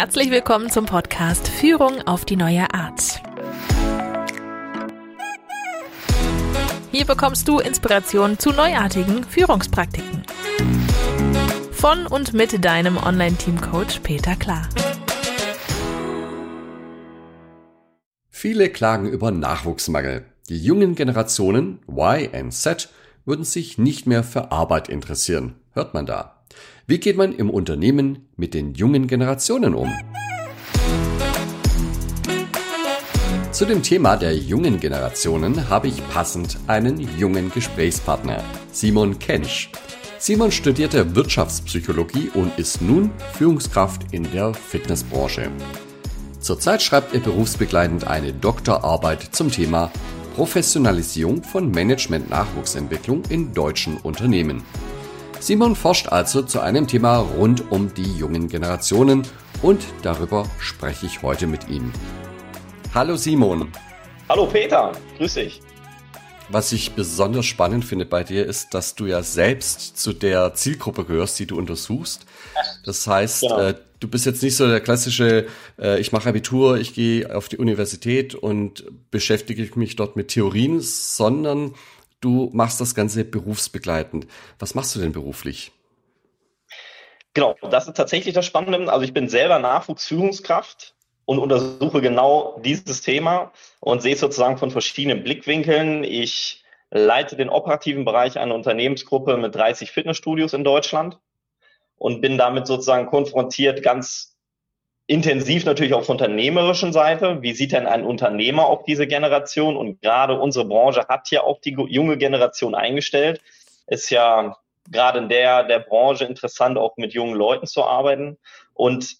Herzlich willkommen zum Podcast Führung auf die neue Art. Hier bekommst du Inspiration zu neuartigen Führungspraktiken. Von und mit deinem Online-Team-Coach Peter Klar. Viele klagen über Nachwuchsmangel. Die jungen Generationen Y und Z würden sich nicht mehr für Arbeit interessieren. Hört man da. Wie geht man im Unternehmen mit den jungen Generationen um? Zu dem Thema der jungen Generationen habe ich passend einen jungen Gesprächspartner, Simon Kensch. Simon studierte Wirtschaftspsychologie und ist nun Führungskraft in der Fitnessbranche. Zurzeit schreibt er berufsbegleitend eine Doktorarbeit zum Thema Professionalisierung von Management-Nachwuchsentwicklung in deutschen Unternehmen. Simon forscht also zu einem Thema rund um die jungen Generationen und darüber spreche ich heute mit ihm. Hallo Simon. Hallo Peter, grüß dich. Was ich besonders spannend finde bei dir ist, dass du ja selbst zu der Zielgruppe gehörst, die du untersuchst. Das heißt, genau. äh, du bist jetzt nicht so der klassische, äh, ich mache Abitur, ich gehe auf die Universität und beschäftige mich dort mit Theorien, sondern du machst das Ganze berufsbegleitend. Was machst du denn beruflich? Genau, das ist tatsächlich das Spannende. Also ich bin selber Nachwuchsführungskraft und untersuche genau dieses Thema und sehe es sozusagen von verschiedenen Blickwinkeln. Ich leite den operativen Bereich einer Unternehmensgruppe mit 30 Fitnessstudios in Deutschland und bin damit sozusagen konfrontiert ganz intensiv natürlich auf unternehmerischen Seite. Wie sieht denn ein Unternehmer auf diese Generation? Und gerade unsere Branche hat ja auch die junge Generation eingestellt. Ist ja gerade in der, der Branche interessant, auch mit jungen Leuten zu arbeiten. Und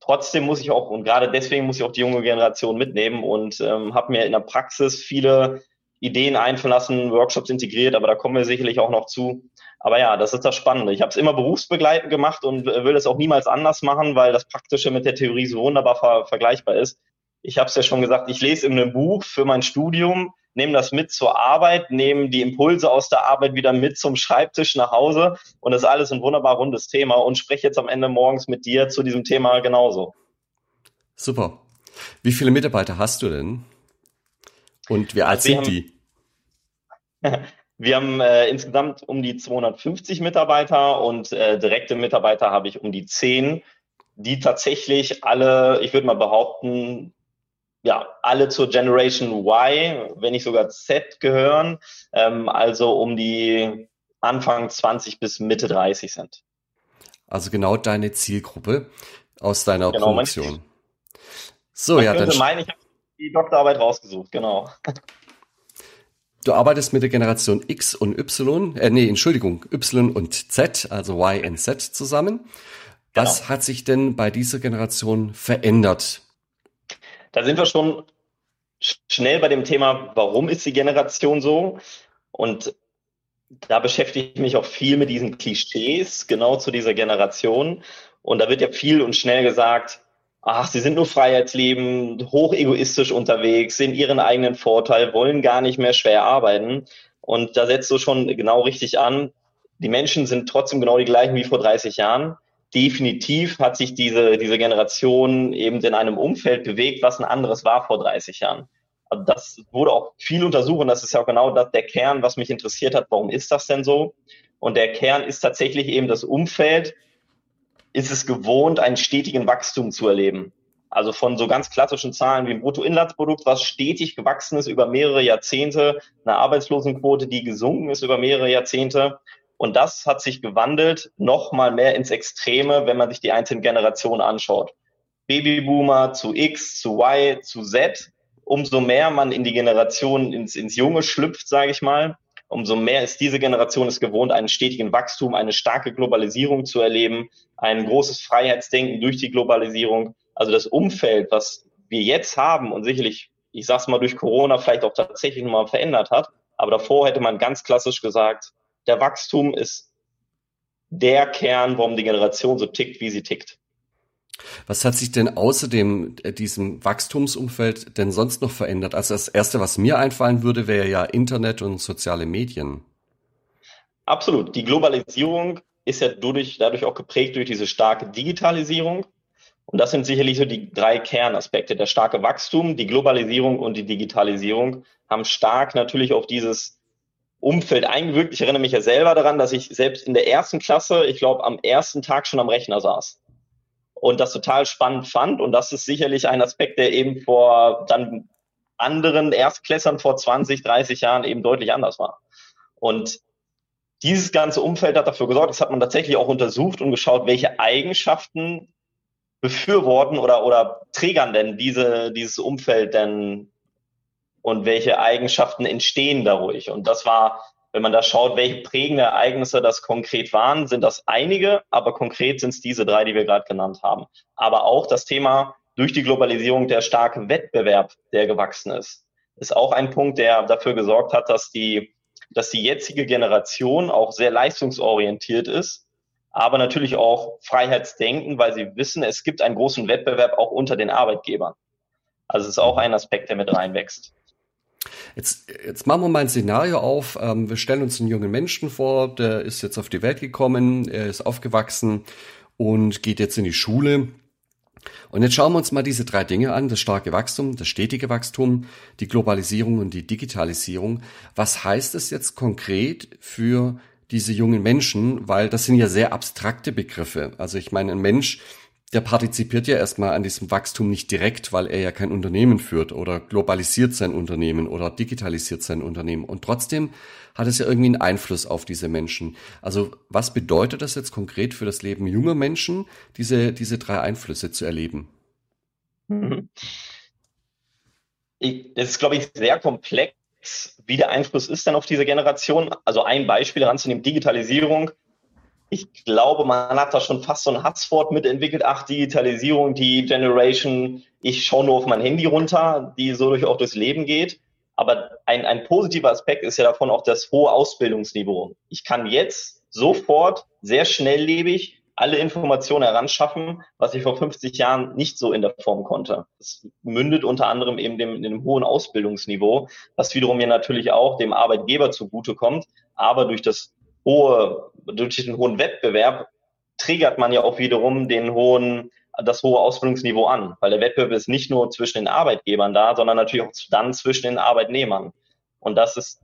trotzdem muss ich auch, und gerade deswegen muss ich auch die junge Generation mitnehmen und ähm, habe mir in der Praxis viele Ideen einverlassen, Workshops integriert, aber da kommen wir sicherlich auch noch zu, aber ja, das ist das Spannende. Ich habe es immer berufsbegleitend gemacht und will es auch niemals anders machen, weil das Praktische mit der Theorie so wunderbar ver vergleichbar ist. Ich habe es ja schon gesagt, ich lese in einem Buch für mein Studium, nehme das mit zur Arbeit, nehme die Impulse aus der Arbeit wieder mit zum Schreibtisch nach Hause und das ist alles ein wunderbar rundes Thema und spreche jetzt am Ende morgens mit dir zu diesem Thema genauso. Super. Wie viele Mitarbeiter hast du denn? Und wie alt sind die? Wir haben äh, insgesamt um die 250 Mitarbeiter und äh, direkte Mitarbeiter habe ich um die 10, die tatsächlich alle, ich würde mal behaupten, ja, alle zur Generation Y, wenn nicht sogar Z gehören, ähm, also um die Anfang 20 bis Mitte 30 sind. Also genau deine Zielgruppe aus deiner genau, Produktion. So, Man ja, dann. Meinen, ich habe die Doktorarbeit rausgesucht, genau. Du arbeitest mit der Generation X und Y, äh, nee, Entschuldigung, Y und Z, also Y und Z zusammen. Was genau. hat sich denn bei dieser Generation verändert? Da sind wir schon schnell bei dem Thema, warum ist die Generation so? Und da beschäftige ich mich auch viel mit diesen Klischees genau zu dieser Generation. Und da wird ja viel und schnell gesagt, ach, sie sind nur Freiheitsleben, hoch egoistisch unterwegs, sehen ihren eigenen Vorteil, wollen gar nicht mehr schwer arbeiten. Und da setzt du schon genau richtig an. Die Menschen sind trotzdem genau die gleichen wie vor 30 Jahren. Definitiv hat sich diese, diese Generation eben in einem Umfeld bewegt, was ein anderes war vor 30 Jahren. Also das wurde auch viel untersucht und das ist ja auch genau das, der Kern, was mich interessiert hat. Warum ist das denn so? Und der Kern ist tatsächlich eben das Umfeld, ist es gewohnt, einen stetigen Wachstum zu erleben. Also von so ganz klassischen Zahlen wie ein Bruttoinlandsprodukt, was stetig gewachsen ist über mehrere Jahrzehnte, eine Arbeitslosenquote, die gesunken ist über mehrere Jahrzehnte. Und das hat sich gewandelt, noch mal mehr ins Extreme, wenn man sich die einzelnen Generationen anschaut. Babyboomer zu X, zu Y, zu Z. Umso mehr man in die Generation, ins, ins Junge schlüpft, sage ich mal, umso mehr ist diese Generation es gewohnt, einen stetigen Wachstum, eine starke Globalisierung zu erleben, ein großes Freiheitsdenken durch die Globalisierung. Also das Umfeld, was wir jetzt haben und sicherlich, ich sag's mal, durch Corona vielleicht auch tatsächlich nochmal verändert hat. Aber davor hätte man ganz klassisch gesagt, der Wachstum ist der Kern, warum die Generation so tickt, wie sie tickt. Was hat sich denn außerdem äh, diesem Wachstumsumfeld denn sonst noch verändert? Also das erste, was mir einfallen würde, wäre ja Internet und soziale Medien. Absolut. Die Globalisierung ist ja dadurch, dadurch auch geprägt durch diese starke Digitalisierung. Und das sind sicherlich so die drei Kernaspekte. Der starke Wachstum, die Globalisierung und die Digitalisierung haben stark natürlich auf dieses Umfeld eingewirkt. Ich erinnere mich ja selber daran, dass ich selbst in der ersten Klasse, ich glaube, am ersten Tag schon am Rechner saß und das total spannend fand. Und das ist sicherlich ein Aspekt, der eben vor dann anderen Erstklässern vor 20, 30 Jahren eben deutlich anders war. Und dieses ganze Umfeld hat dafür gesorgt, das hat man tatsächlich auch untersucht und geschaut, welche Eigenschaften befürworten oder, oder triggern denn diese, dieses Umfeld denn und welche Eigenschaften entstehen dadurch. Und das war, wenn man da schaut, welche prägende Ereignisse das konkret waren, sind das einige, aber konkret sind es diese drei, die wir gerade genannt haben. Aber auch das Thema durch die Globalisierung der starke Wettbewerb, der gewachsen ist, ist auch ein Punkt, der dafür gesorgt hat, dass die, dass die jetzige Generation auch sehr leistungsorientiert ist, aber natürlich auch Freiheitsdenken, weil sie wissen, es gibt einen großen Wettbewerb auch unter den Arbeitgebern. Also es ist auch ein Aspekt, der mit reinwächst. Jetzt, jetzt machen wir mal ein Szenario auf. Ähm, wir stellen uns einen jungen Menschen vor, der ist jetzt auf die Welt gekommen, er ist aufgewachsen und geht jetzt in die Schule. Und jetzt schauen wir uns mal diese drei Dinge an, das starke Wachstum, das stetige Wachstum, die Globalisierung und die Digitalisierung. Was heißt das jetzt konkret für diese jungen Menschen? Weil das sind ja sehr abstrakte Begriffe. Also ich meine, ein Mensch, der partizipiert ja erstmal an diesem Wachstum nicht direkt, weil er ja kein Unternehmen führt oder globalisiert sein Unternehmen oder digitalisiert sein Unternehmen. Und trotzdem hat es ja irgendwie einen Einfluss auf diese Menschen. Also was bedeutet das jetzt konkret für das Leben junger Menschen, diese, diese drei Einflüsse zu erleben? Mhm. Ich, das ist, glaube ich, sehr komplex, wie der Einfluss ist dann auf diese Generation. Also ein Beispiel ranzunehmen, Digitalisierung ich glaube, man hat da schon fast so ein Hasswort mitentwickelt. Ach, Digitalisierung, die Generation, ich schaue nur auf mein Handy runter, die so durch, auch durchs Leben geht. Aber ein, ein positiver Aspekt ist ja davon auch das hohe Ausbildungsniveau. Ich kann jetzt sofort sehr schnelllebig alle Informationen heranschaffen, was ich vor 50 Jahren nicht so in der Form konnte. Das mündet unter anderem eben dem, dem hohen Ausbildungsniveau, was wiederum mir natürlich auch dem Arbeitgeber zugutekommt, aber durch das hohe, durch den hohen Wettbewerb triggert man ja auch wiederum den hohen, das hohe Ausbildungsniveau an, weil der Wettbewerb ist nicht nur zwischen den Arbeitgebern da, sondern natürlich auch dann zwischen den Arbeitnehmern. Und das ist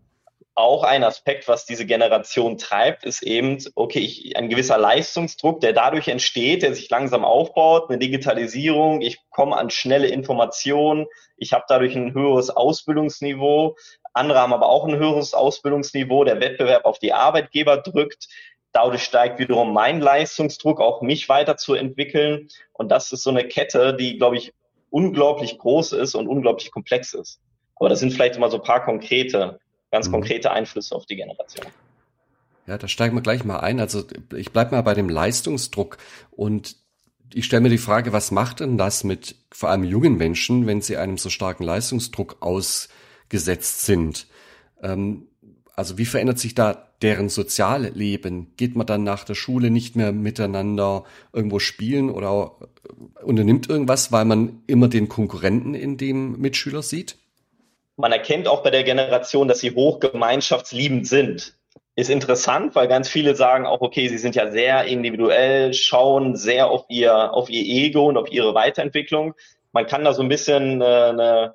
auch ein Aspekt, was diese Generation treibt, ist eben, okay, ich, ein gewisser Leistungsdruck, der dadurch entsteht, der sich langsam aufbaut, eine Digitalisierung, ich komme an schnelle Informationen, ich habe dadurch ein höheres Ausbildungsniveau, andere haben aber auch ein höheres Ausbildungsniveau. Der Wettbewerb auf die Arbeitgeber drückt. Dadurch steigt wiederum mein Leistungsdruck, auch mich weiterzuentwickeln. Und das ist so eine Kette, die, glaube ich, unglaublich groß ist und unglaublich komplex ist. Aber das sind vielleicht immer so ein paar konkrete, ganz mhm. konkrete Einflüsse auf die Generation. Ja, da steigen wir gleich mal ein. Also ich bleib mal bei dem Leistungsdruck und ich stelle mir die Frage, was macht denn das mit vor allem jungen Menschen, wenn sie einem so starken Leistungsdruck aus gesetzt sind. Ähm, also wie verändert sich da deren Sozialleben? Geht man dann nach der Schule nicht mehr miteinander irgendwo spielen oder äh, unternimmt irgendwas, weil man immer den Konkurrenten in dem Mitschüler sieht? Man erkennt auch bei der Generation, dass sie hochgemeinschaftsliebend sind. Ist interessant, weil ganz viele sagen auch, okay, sie sind ja sehr individuell, schauen sehr auf ihr, auf ihr Ego und auf ihre Weiterentwicklung. Man kann da so ein bisschen äh, eine,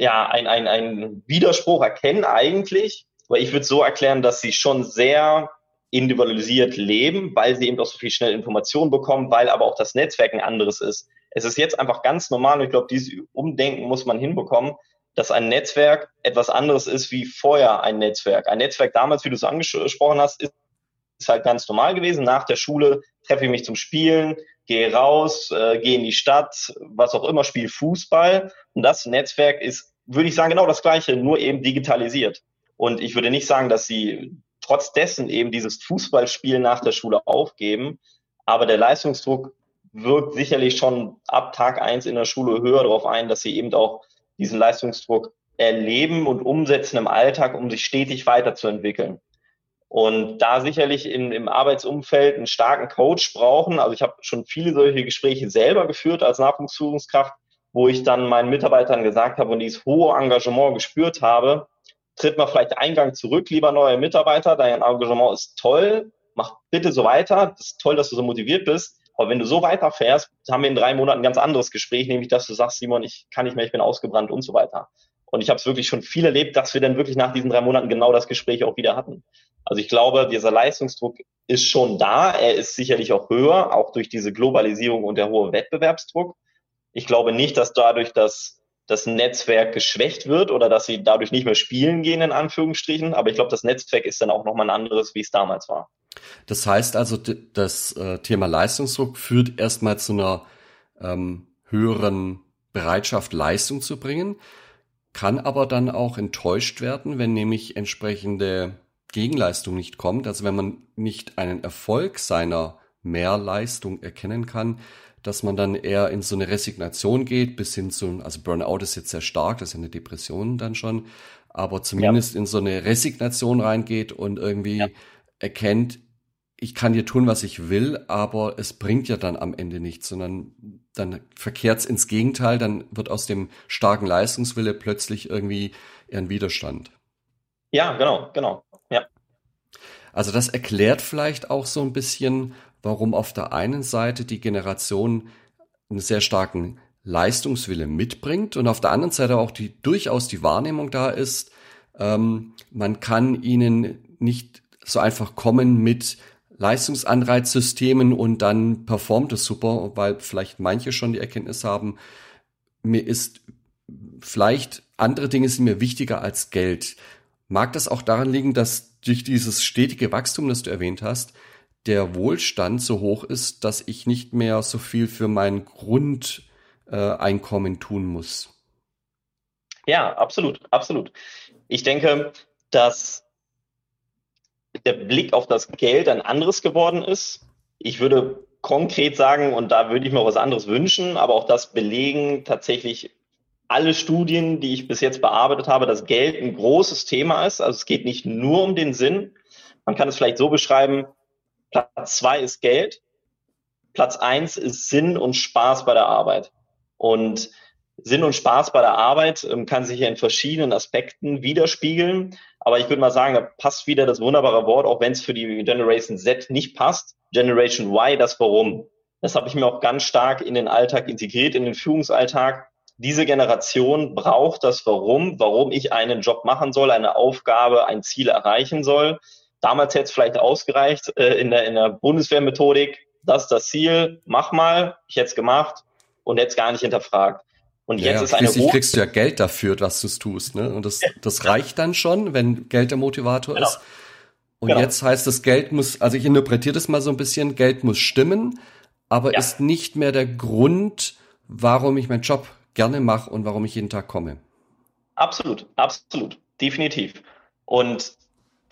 ja, ein, ein, ein Widerspruch erkennen eigentlich, aber ich würde so erklären, dass sie schon sehr individualisiert leben, weil sie eben auch so viel schnell Informationen bekommen, weil aber auch das Netzwerk ein anderes ist. Es ist jetzt einfach ganz normal und ich glaube, dieses Umdenken muss man hinbekommen, dass ein Netzwerk etwas anderes ist wie vorher ein Netzwerk. Ein Netzwerk damals, wie du es angesprochen hast, ist, ist halt ganz normal gewesen. Nach der Schule treffe ich mich zum Spielen, gehe raus, äh, gehe in die Stadt, was auch immer, spiele Fußball. Und das Netzwerk ist würde ich sagen, genau das Gleiche, nur eben digitalisiert. Und ich würde nicht sagen, dass sie trotz dessen eben dieses Fußballspiel nach der Schule aufgeben. Aber der Leistungsdruck wirkt sicherlich schon ab Tag eins in der Schule höher darauf ein, dass sie eben auch diesen Leistungsdruck erleben und umsetzen im Alltag, um sich stetig weiterzuentwickeln. Und da sicherlich in, im Arbeitsumfeld einen starken Coach brauchen. Also ich habe schon viele solche Gespräche selber geführt als Nachwuchsführungskraft, wo ich dann meinen Mitarbeitern gesagt habe und dieses hohe Engagement gespürt habe, tritt mal vielleicht Eingang zurück, lieber neuer Mitarbeiter, dein Engagement ist toll, mach bitte so weiter, das ist toll, dass du so motiviert bist, Aber wenn du so weiterfährst, haben wir in drei Monaten ein ganz anderes Gespräch, nämlich dass du sagst, Simon, ich kann nicht mehr, ich bin ausgebrannt und so weiter. Und ich habe es wirklich schon viel erlebt, dass wir dann wirklich nach diesen drei Monaten genau das Gespräch auch wieder hatten. Also ich glaube, dieser Leistungsdruck ist schon da. Er ist sicherlich auch höher, auch durch diese Globalisierung und der hohe Wettbewerbsdruck. Ich glaube nicht, dass dadurch das, das Netzwerk geschwächt wird oder dass sie dadurch nicht mehr spielen gehen, in Anführungsstrichen. Aber ich glaube, das Netzwerk ist dann auch nochmal ein anderes, wie es damals war. Das heißt also, das äh, Thema Leistungsdruck führt erstmal zu einer ähm, höheren Bereitschaft, Leistung zu bringen, kann aber dann auch enttäuscht werden, wenn nämlich entsprechende Gegenleistung nicht kommt. Also wenn man nicht einen Erfolg seiner Mehrleistung erkennen kann, dass man dann eher in so eine Resignation geht, bis hin zu, also Burnout ist jetzt sehr stark, das ist eine Depression dann schon, aber zumindest ja. in so eine Resignation reingeht und irgendwie ja. erkennt, ich kann hier tun, was ich will, aber es bringt ja dann am Ende nichts, sondern dann verkehrt es ins Gegenteil, dann wird aus dem starken Leistungswille plötzlich irgendwie eher ein Widerstand. Ja, genau, genau. Ja. Also das erklärt vielleicht auch so ein bisschen, warum auf der einen Seite die Generation einen sehr starken Leistungswille mitbringt und auf der anderen Seite auch die durchaus die Wahrnehmung da ist, ähm, man kann ihnen nicht so einfach kommen mit Leistungsanreizsystemen und dann performt es super, weil vielleicht manche schon die Erkenntnis haben, mir ist vielleicht andere Dinge sind mir wichtiger als Geld. Mag das auch daran liegen, dass durch dieses stetige Wachstum, das du erwähnt hast, der Wohlstand so hoch ist, dass ich nicht mehr so viel für mein Grundeinkommen äh, tun muss? Ja, absolut, absolut. Ich denke, dass der Blick auf das Geld ein anderes geworden ist. Ich würde konkret sagen, und da würde ich mir was anderes wünschen, aber auch das belegen tatsächlich alle Studien, die ich bis jetzt bearbeitet habe, dass Geld ein großes Thema ist. Also es geht nicht nur um den Sinn. Man kann es vielleicht so beschreiben, Platz zwei ist Geld, Platz eins ist Sinn und Spaß bei der Arbeit. Und Sinn und Spaß bei der Arbeit ähm, kann sich in verschiedenen Aspekten widerspiegeln. Aber ich würde mal sagen, da passt wieder das wunderbare Wort, auch wenn es für die Generation Z nicht passt. Generation Y, das Warum. Das habe ich mir auch ganz stark in den Alltag integriert, in den Führungsalltag diese Generation braucht das Warum, warum ich einen Job machen soll, eine Aufgabe, ein Ziel erreichen soll. Damals hätte es vielleicht ausgereicht äh, in, der, in der Bundeswehrmethodik, das ist das Ziel, mach mal, ich hätte es gemacht und jetzt gar nicht hinterfragt. Und jetzt ja, ist eine schließlich kriegst du ja Geld dafür, dass du es tust, ne? Und das, das reicht dann schon, wenn Geld der Motivator genau. ist. Und genau. jetzt heißt das Geld muss, also ich interpretiere das mal so ein bisschen, Geld muss stimmen, aber ja. ist nicht mehr der Grund, warum ich meinen Job gerne mache und warum ich jeden Tag komme. Absolut, absolut, definitiv. Und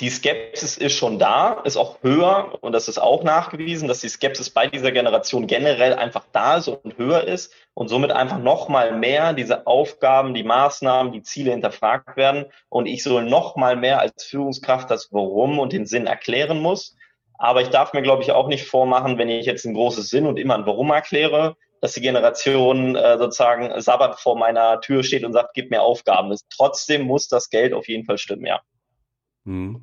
die Skepsis ist schon da, ist auch höher und das ist auch nachgewiesen, dass die Skepsis bei dieser Generation generell einfach da ist und höher ist und somit einfach noch mal mehr diese Aufgaben, die Maßnahmen, die Ziele hinterfragt werden und ich soll noch mal mehr als Führungskraft das Warum und den Sinn erklären muss. Aber ich darf mir, glaube ich, auch nicht vormachen, wenn ich jetzt ein großes Sinn und immer ein Warum erkläre, dass die Generation äh, sozusagen Sabbat vor meiner Tür steht und sagt, gib mir Aufgaben. Trotzdem muss das Geld auf jeden Fall stimmen, ja. Hm.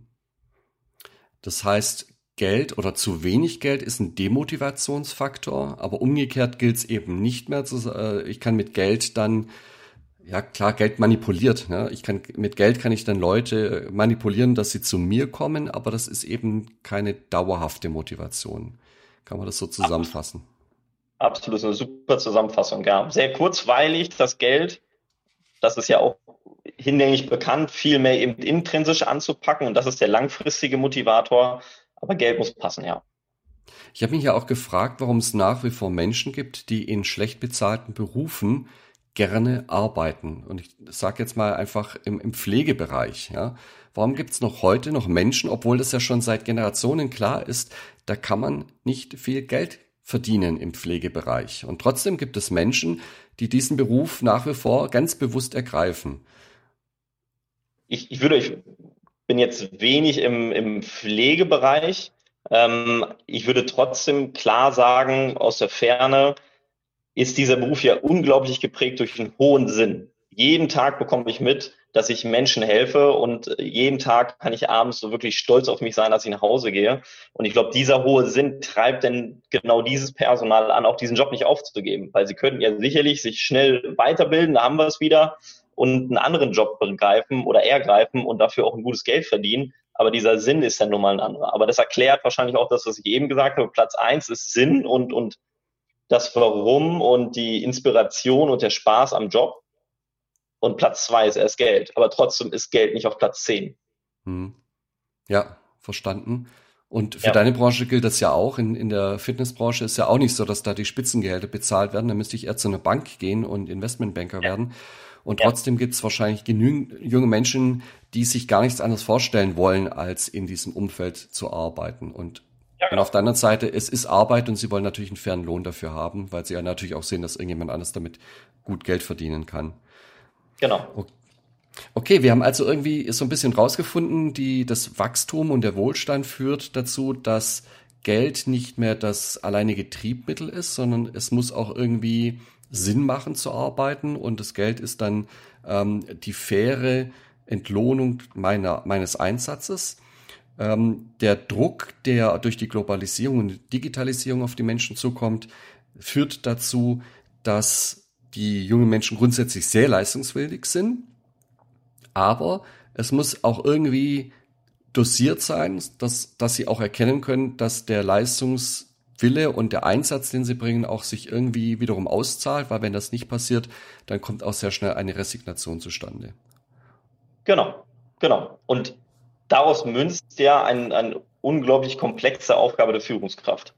Das heißt, Geld oder zu wenig Geld ist ein Demotivationsfaktor, aber umgekehrt gilt es eben nicht mehr zu, äh, ich kann mit Geld dann, ja klar, Geld manipuliert. Ne? Ich kann, mit Geld kann ich dann Leute manipulieren, dass sie zu mir kommen, aber das ist eben keine dauerhafte Motivation. Kann man das so zusammenfassen? Absolut, eine super Zusammenfassung, ja. Sehr kurzweilig, das Geld, das ist ja auch hinlänglich bekannt, viel mehr eben intrinsisch anzupacken und das ist der langfristige Motivator, aber Geld muss passen, ja. Ich habe mich ja auch gefragt, warum es nach wie vor Menschen gibt, die in schlecht bezahlten Berufen gerne arbeiten. Und ich sage jetzt mal einfach im, im Pflegebereich. Ja. Warum gibt es noch heute noch Menschen, obwohl das ja schon seit Generationen klar ist, da kann man nicht viel Geld verdienen im Pflegebereich. Und trotzdem gibt es Menschen, die diesen Beruf nach wie vor ganz bewusst ergreifen. Ich, ich würde, ich bin jetzt wenig im, im Pflegebereich. Ähm, ich würde trotzdem klar sagen, aus der Ferne ist dieser Beruf ja unglaublich geprägt durch einen hohen Sinn. Jeden Tag bekomme ich mit, dass ich Menschen helfe und jeden Tag kann ich abends so wirklich stolz auf mich sein, dass ich nach Hause gehe. Und ich glaube, dieser hohe Sinn treibt denn genau dieses Personal an, auch diesen Job nicht aufzugeben, weil sie könnten ja sicherlich sich schnell weiterbilden, da haben wir es wieder, und einen anderen Job begreifen oder ergreifen und dafür auch ein gutes Geld verdienen. Aber dieser Sinn ist dann nun mal ein anderer. Aber das erklärt wahrscheinlich auch das, was ich eben gesagt habe. Platz eins ist Sinn und, und das Warum und die Inspiration und der Spaß am Job. Und Platz zwei ist erst Geld. Aber trotzdem ist Geld nicht auf Platz zehn. Hm. Ja, verstanden. Und für ja. deine Branche gilt das ja auch. In, in der Fitnessbranche ist ja auch nicht so, dass da die Spitzengehälter bezahlt werden. Da müsste ich eher zu einer Bank gehen und Investmentbanker ja. werden. Und ja. trotzdem gibt es wahrscheinlich genügend junge Menschen, die sich gar nichts anderes vorstellen wollen, als in diesem Umfeld zu arbeiten. Und, ja, genau. und auf der anderen Seite, es ist Arbeit und sie wollen natürlich einen fairen Lohn dafür haben, weil sie ja natürlich auch sehen, dass irgendjemand anders damit gut Geld verdienen kann. Genau. Okay. Okay, wir haben also irgendwie so ein bisschen rausgefunden, die, das Wachstum und der Wohlstand führt dazu, dass Geld nicht mehr das alleinige Triebmittel ist, sondern es muss auch irgendwie Sinn machen zu arbeiten und das Geld ist dann ähm, die faire Entlohnung meiner, meines Einsatzes. Ähm, der Druck, der durch die Globalisierung und Digitalisierung auf die Menschen zukommt, führt dazu, dass die jungen Menschen grundsätzlich sehr leistungswillig sind. Aber es muss auch irgendwie dosiert sein, dass, dass sie auch erkennen können, dass der Leistungs Wille und der Einsatz, den sie bringen, auch sich irgendwie wiederum auszahlt, weil wenn das nicht passiert, dann kommt auch sehr schnell eine Resignation zustande. Genau, genau. Und daraus münzt ja eine ein unglaublich komplexe Aufgabe der Führungskraft.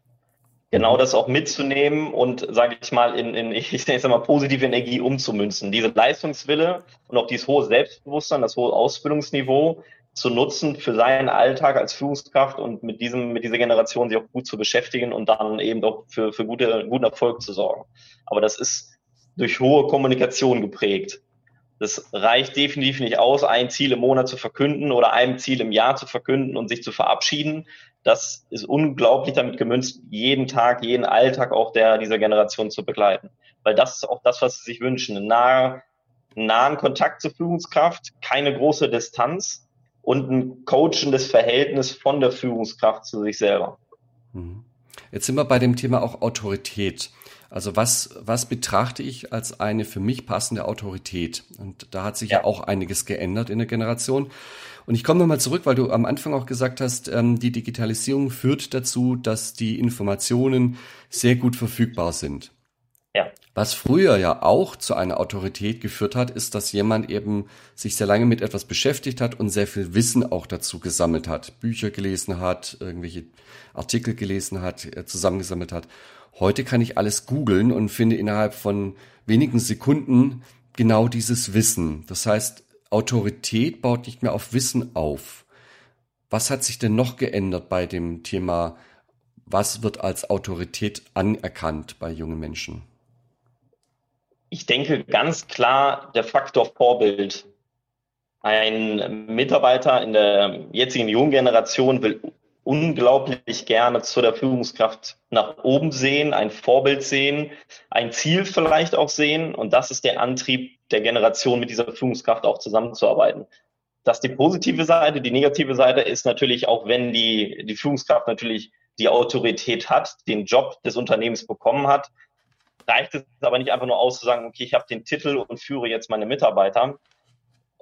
Genau mhm. das auch mitzunehmen und, sage ich mal, in, in ich nenne es mal, positive Energie umzumünzen. Diese Leistungswille und auch dieses hohe Selbstbewusstsein, das hohe Ausbildungsniveau, zu nutzen für seinen Alltag als Führungskraft und mit diesem, mit dieser Generation sich auch gut zu beschäftigen und dann eben auch für, für gute, guten Erfolg zu sorgen. Aber das ist durch hohe Kommunikation geprägt. Das reicht definitiv nicht aus, ein Ziel im Monat zu verkünden oder ein Ziel im Jahr zu verkünden und sich zu verabschieden. Das ist unglaublich damit gemünzt, jeden Tag, jeden Alltag auch der, dieser Generation zu begleiten. Weil das ist auch das, was sie sich wünschen. Einen nahen, nahen Kontakt zur Führungskraft, keine große Distanz, und ein coachendes Verhältnis von der Führungskraft zu sich selber. Mhm. Jetzt sind wir bei dem Thema auch Autorität. Also was, was betrachte ich als eine für mich passende Autorität? Und da hat sich ja, ja auch einiges geändert in der Generation. Und ich komme nochmal zurück, weil du am Anfang auch gesagt hast, ähm, die Digitalisierung führt dazu, dass die Informationen sehr gut verfügbar sind. Ja. Was früher ja auch zu einer Autorität geführt hat, ist, dass jemand eben sich sehr lange mit etwas beschäftigt hat und sehr viel Wissen auch dazu gesammelt hat, Bücher gelesen hat, irgendwelche Artikel gelesen hat, äh, zusammengesammelt hat. Heute kann ich alles googeln und finde innerhalb von wenigen Sekunden genau dieses Wissen. Das heißt, Autorität baut nicht mehr auf Wissen auf. Was hat sich denn noch geändert bei dem Thema, was wird als Autorität anerkannt bei jungen Menschen? Ich denke ganz klar der Faktor Vorbild. Ein Mitarbeiter in der jetzigen jungen Generation will unglaublich gerne zu der Führungskraft nach oben sehen, ein Vorbild sehen, ein Ziel vielleicht auch sehen. Und das ist der Antrieb der Generation, mit dieser Führungskraft auch zusammenzuarbeiten. Das ist die positive Seite. Die negative Seite ist natürlich auch, wenn die, die Führungskraft natürlich die Autorität hat, den Job des Unternehmens bekommen hat, reicht es aber nicht einfach nur aus zu sagen, okay, ich habe den Titel und führe jetzt meine Mitarbeiter.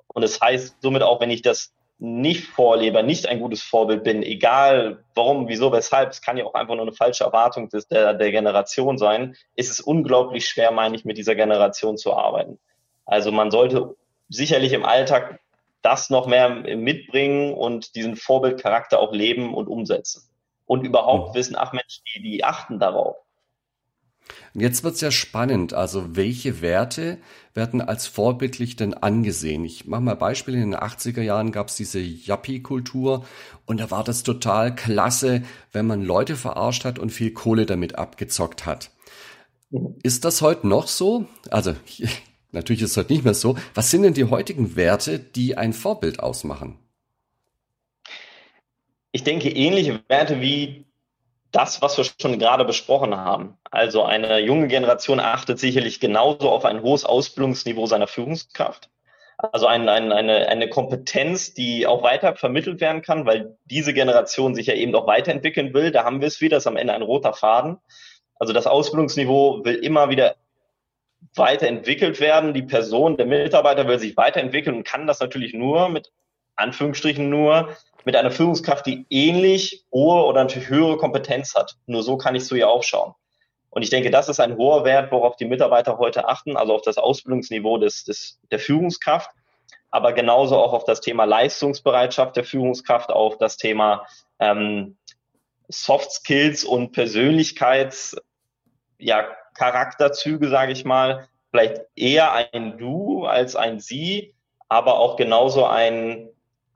Und es das heißt somit auch, wenn ich das nicht vorlebe, nicht ein gutes Vorbild bin, egal warum, wieso, weshalb, es kann ja auch einfach nur eine falsche Erwartung des, der, der Generation sein, ist es unglaublich schwer, meine ich, mit dieser Generation zu arbeiten. Also man sollte sicherlich im Alltag das noch mehr mitbringen und diesen Vorbildcharakter auch leben und umsetzen. Und überhaupt mhm. wissen, ach Mensch, die, die achten darauf. Jetzt wird's ja spannend. Also welche Werte werden als vorbildlich denn angesehen? Ich mache mal Beispiele. In den 80er Jahren gab's diese Yuppie-Kultur und da war das total klasse, wenn man Leute verarscht hat und viel Kohle damit abgezockt hat. Ist das heute noch so? Also natürlich ist es heute nicht mehr so. Was sind denn die heutigen Werte, die ein Vorbild ausmachen? Ich denke ähnliche Werte wie das, was wir schon gerade besprochen haben. Also eine junge Generation achtet sicherlich genauso auf ein hohes Ausbildungsniveau seiner Führungskraft. Also ein, ein, eine, eine Kompetenz, die auch weiter vermittelt werden kann, weil diese Generation sich ja eben auch weiterentwickeln will. Da haben wir es wieder, das ist am Ende ein roter Faden. Also das Ausbildungsniveau will immer wieder weiterentwickelt werden. Die Person, der Mitarbeiter will sich weiterentwickeln und kann das natürlich nur mit Anführungsstrichen nur mit einer Führungskraft, die ähnlich hohe oder natürlich höhere Kompetenz hat. Nur so kann ich zu ihr aufschauen. Und ich denke, das ist ein hoher Wert, worauf die Mitarbeiter heute achten, also auf das Ausbildungsniveau des, des, der Führungskraft, aber genauso auch auf das Thema Leistungsbereitschaft der Führungskraft, auf das Thema ähm, Soft Skills und Persönlichkeits, ja, Charakterzüge, sage ich mal, vielleicht eher ein Du als ein Sie, aber auch genauso ein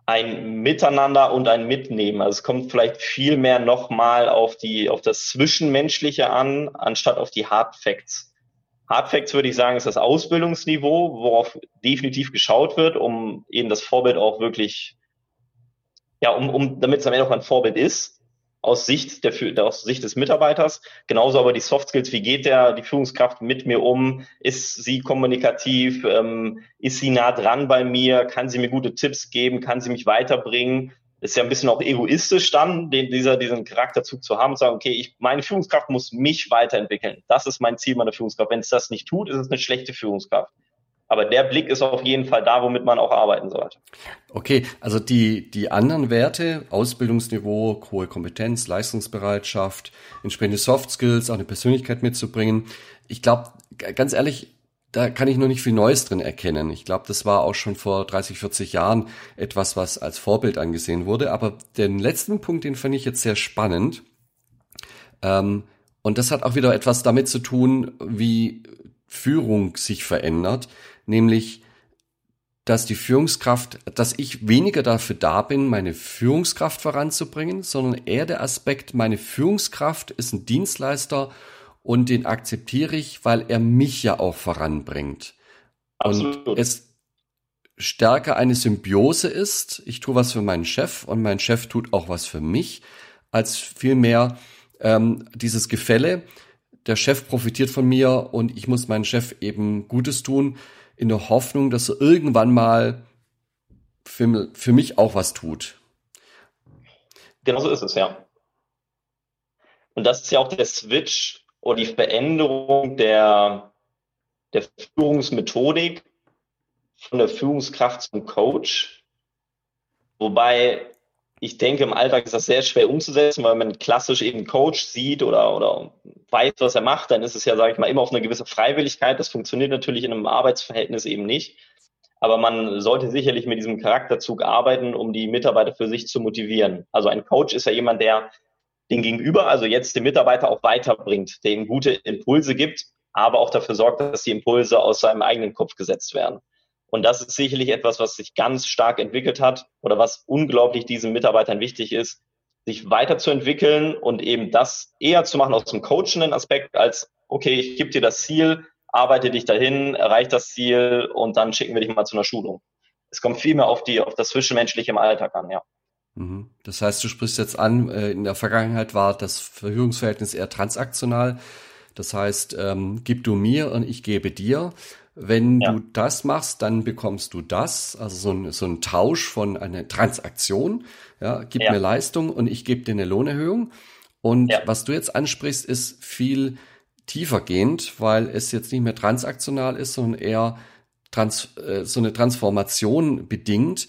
ein Miteinander und ein Mitnehmen. Also es kommt vielleicht viel mehr nochmal auf die, auf das Zwischenmenschliche an, anstatt auf die Hard Facts. Hard Facts würde ich sagen, ist das Ausbildungsniveau, worauf definitiv geschaut wird, um eben das Vorbild auch wirklich, ja, um, um damit es am Ende auch ein Vorbild ist aus Sicht der, aus Sicht des Mitarbeiters. Genauso aber die Soft Skills. Wie geht der, die Führungskraft mit mir um? Ist sie kommunikativ? Ähm, ist sie nah dran bei mir? Kann sie mir gute Tipps geben? Kann sie mich weiterbringen? ist ja ein bisschen auch egoistisch dann, den, dieser, diesen Charakterzug zu haben und sagen, okay, ich, meine Führungskraft muss mich weiterentwickeln. Das ist mein Ziel meiner Führungskraft. Wenn es das nicht tut, ist es eine schlechte Führungskraft. Aber der Blick ist auf jeden Fall da, womit man auch arbeiten sollte. Okay, also die, die anderen Werte, Ausbildungsniveau, hohe Kompetenz, Leistungsbereitschaft, entsprechende Soft Skills, auch eine Persönlichkeit mitzubringen. Ich glaube, ganz ehrlich, da kann ich noch nicht viel Neues drin erkennen. Ich glaube, das war auch schon vor 30, 40 Jahren etwas, was als Vorbild angesehen wurde. Aber den letzten Punkt, den fand ich jetzt sehr spannend. Ähm, und das hat auch wieder etwas damit zu tun, wie Führung sich verändert nämlich dass die Führungskraft, dass ich weniger dafür da bin, meine Führungskraft voranzubringen, sondern eher der Aspekt, meine Führungskraft ist ein Dienstleister und den akzeptiere ich, weil er mich ja auch voranbringt. Absolut. Und es stärker eine Symbiose ist, ich tue was für meinen Chef und mein Chef tut auch was für mich, als vielmehr ähm, dieses Gefälle, der Chef profitiert von mir und ich muss meinem Chef eben Gutes tun in der Hoffnung, dass er irgendwann mal für, für mich auch was tut. Genau so ist es, ja. Und das ist ja auch der Switch oder die Veränderung der, der Führungsmethodik von der Führungskraft zum Coach. Wobei ich denke, im Alltag ist das sehr schwer umzusetzen, weil man klassisch eben Coach sieht oder, oder weiß, was er macht, dann ist es ja, sage ich mal, immer auf eine gewisse Freiwilligkeit. Das funktioniert natürlich in einem Arbeitsverhältnis eben nicht. Aber man sollte sicherlich mit diesem Charakterzug arbeiten, um die Mitarbeiter für sich zu motivieren. Also ein Coach ist ja jemand, der den Gegenüber, also jetzt den Mitarbeiter auch weiterbringt, der ihm gute Impulse gibt, aber auch dafür sorgt, dass die Impulse aus seinem eigenen Kopf gesetzt werden. Und das ist sicherlich etwas, was sich ganz stark entwickelt hat oder was unglaublich diesen Mitarbeitern wichtig ist, sich weiterzuentwickeln und eben das eher zu machen aus dem coachenden Aspekt als, okay, ich gebe dir das Ziel, arbeite dich dahin, erreich das Ziel und dann schicken wir dich mal zu einer Schulung. Es kommt viel mehr auf die, auf das Zwischenmenschliche im Alltag an, ja. Mhm. Das heißt, du sprichst jetzt an, äh, in der Vergangenheit war das Verhörungsverhältnis eher transaktional. Das heißt, ähm, gib du mir und ich gebe dir. Wenn ja. du das machst, dann bekommst du das, also so ein, so ein Tausch von einer Transaktion. Ja, gib ja. mir Leistung und ich gebe dir eine Lohnerhöhung. Und ja. was du jetzt ansprichst, ist viel tiefergehend, weil es jetzt nicht mehr transaktional ist, sondern eher trans, äh, so eine Transformation bedingt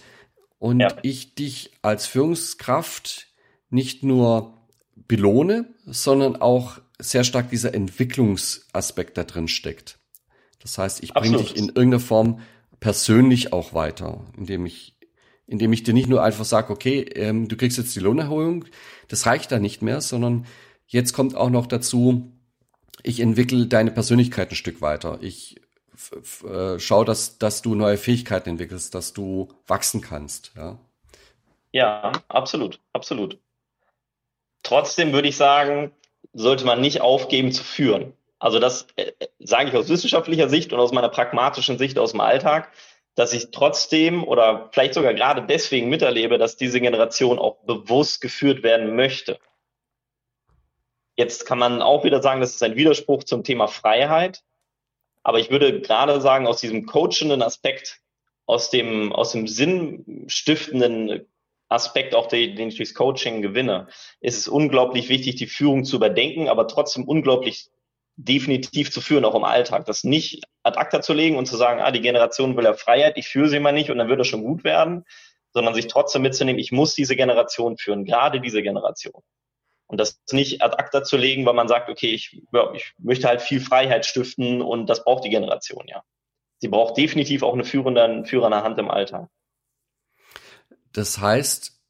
und ich dich als Führungskraft nicht nur belohne, sondern auch sehr stark dieser Entwicklungsaspekt da drin steckt. Das heißt, ich bringe dich in irgendeiner Form persönlich auch weiter, indem ich, indem ich dir nicht nur einfach sage, okay, ähm, du kriegst jetzt die Lohnerhöhung, das reicht da nicht mehr, sondern jetzt kommt auch noch dazu, ich entwickle deine Persönlichkeit ein Stück weiter. Ich äh, schau, dass, dass du neue Fähigkeiten entwickelst, dass du wachsen kannst. Ja, ja absolut, absolut. Trotzdem würde ich sagen, sollte man nicht aufgeben zu führen. Also das äh, sage ich aus wissenschaftlicher Sicht und aus meiner pragmatischen Sicht aus dem Alltag, dass ich trotzdem oder vielleicht sogar gerade deswegen miterlebe, dass diese Generation auch bewusst geführt werden möchte. Jetzt kann man auch wieder sagen, das ist ein Widerspruch zum Thema Freiheit. Aber ich würde gerade sagen, aus diesem coachenden Aspekt, aus dem, aus dem sinnstiftenden Aspekt, auch den, den ich durchs Coaching gewinne, ist es unglaublich wichtig, die Führung zu überdenken, aber trotzdem unglaublich definitiv zu führen, auch im Alltag. Das nicht ad acta zu legen und zu sagen, ah, die Generation will ja Freiheit, ich führe sie mal nicht und dann wird das schon gut werden, sondern sich trotzdem mitzunehmen, ich muss diese Generation führen, gerade diese Generation. Und das nicht ad acta zu legen, weil man sagt, okay, ich, ja, ich möchte halt viel Freiheit stiften und das braucht die Generation, ja. Sie braucht definitiv auch eine führende, einen Hand im Alltag. Das heißt,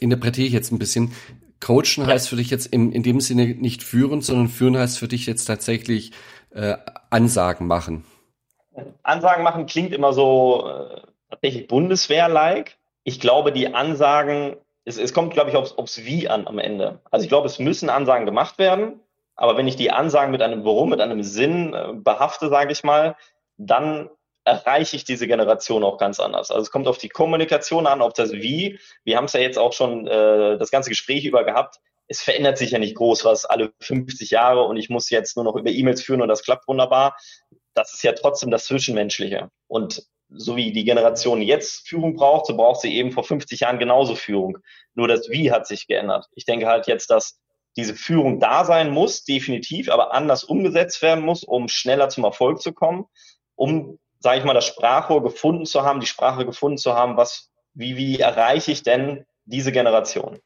interpretiere ich jetzt ein bisschen, coachen ja. heißt für dich jetzt im, in dem Sinne nicht führen, sondern führen heißt für dich jetzt tatsächlich äh, Ansagen machen. Ansagen machen klingt immer so äh, tatsächlich Bundeswehr-like. Ich glaube, die Ansagen, es, es kommt, glaube ich, aufs, aufs Wie an am Ende. Also ich glaube, es müssen Ansagen gemacht werden, aber wenn ich die Ansagen mit einem Warum, mit einem Sinn äh, behafte, sage ich mal, dann erreiche ich diese Generation auch ganz anders. Also es kommt auf die Kommunikation an, auf das Wie. Wir haben es ja jetzt auch schon äh, das ganze Gespräch über gehabt. Es verändert sich ja nicht groß was alle 50 Jahre und ich muss jetzt nur noch über E-Mails führen und das klappt wunderbar. Das ist ja trotzdem das Zwischenmenschliche. Und so wie die Generation jetzt Führung braucht, so braucht sie eben vor 50 Jahren genauso Führung. Nur das Wie hat sich geändert. Ich denke halt jetzt, dass diese Führung da sein muss, definitiv, aber anders umgesetzt werden muss, um schneller zum Erfolg zu kommen um, sage ich mal, das Sprachrohr gefunden zu haben, die Sprache gefunden zu haben, was, wie, wie erreiche ich denn diese Generation?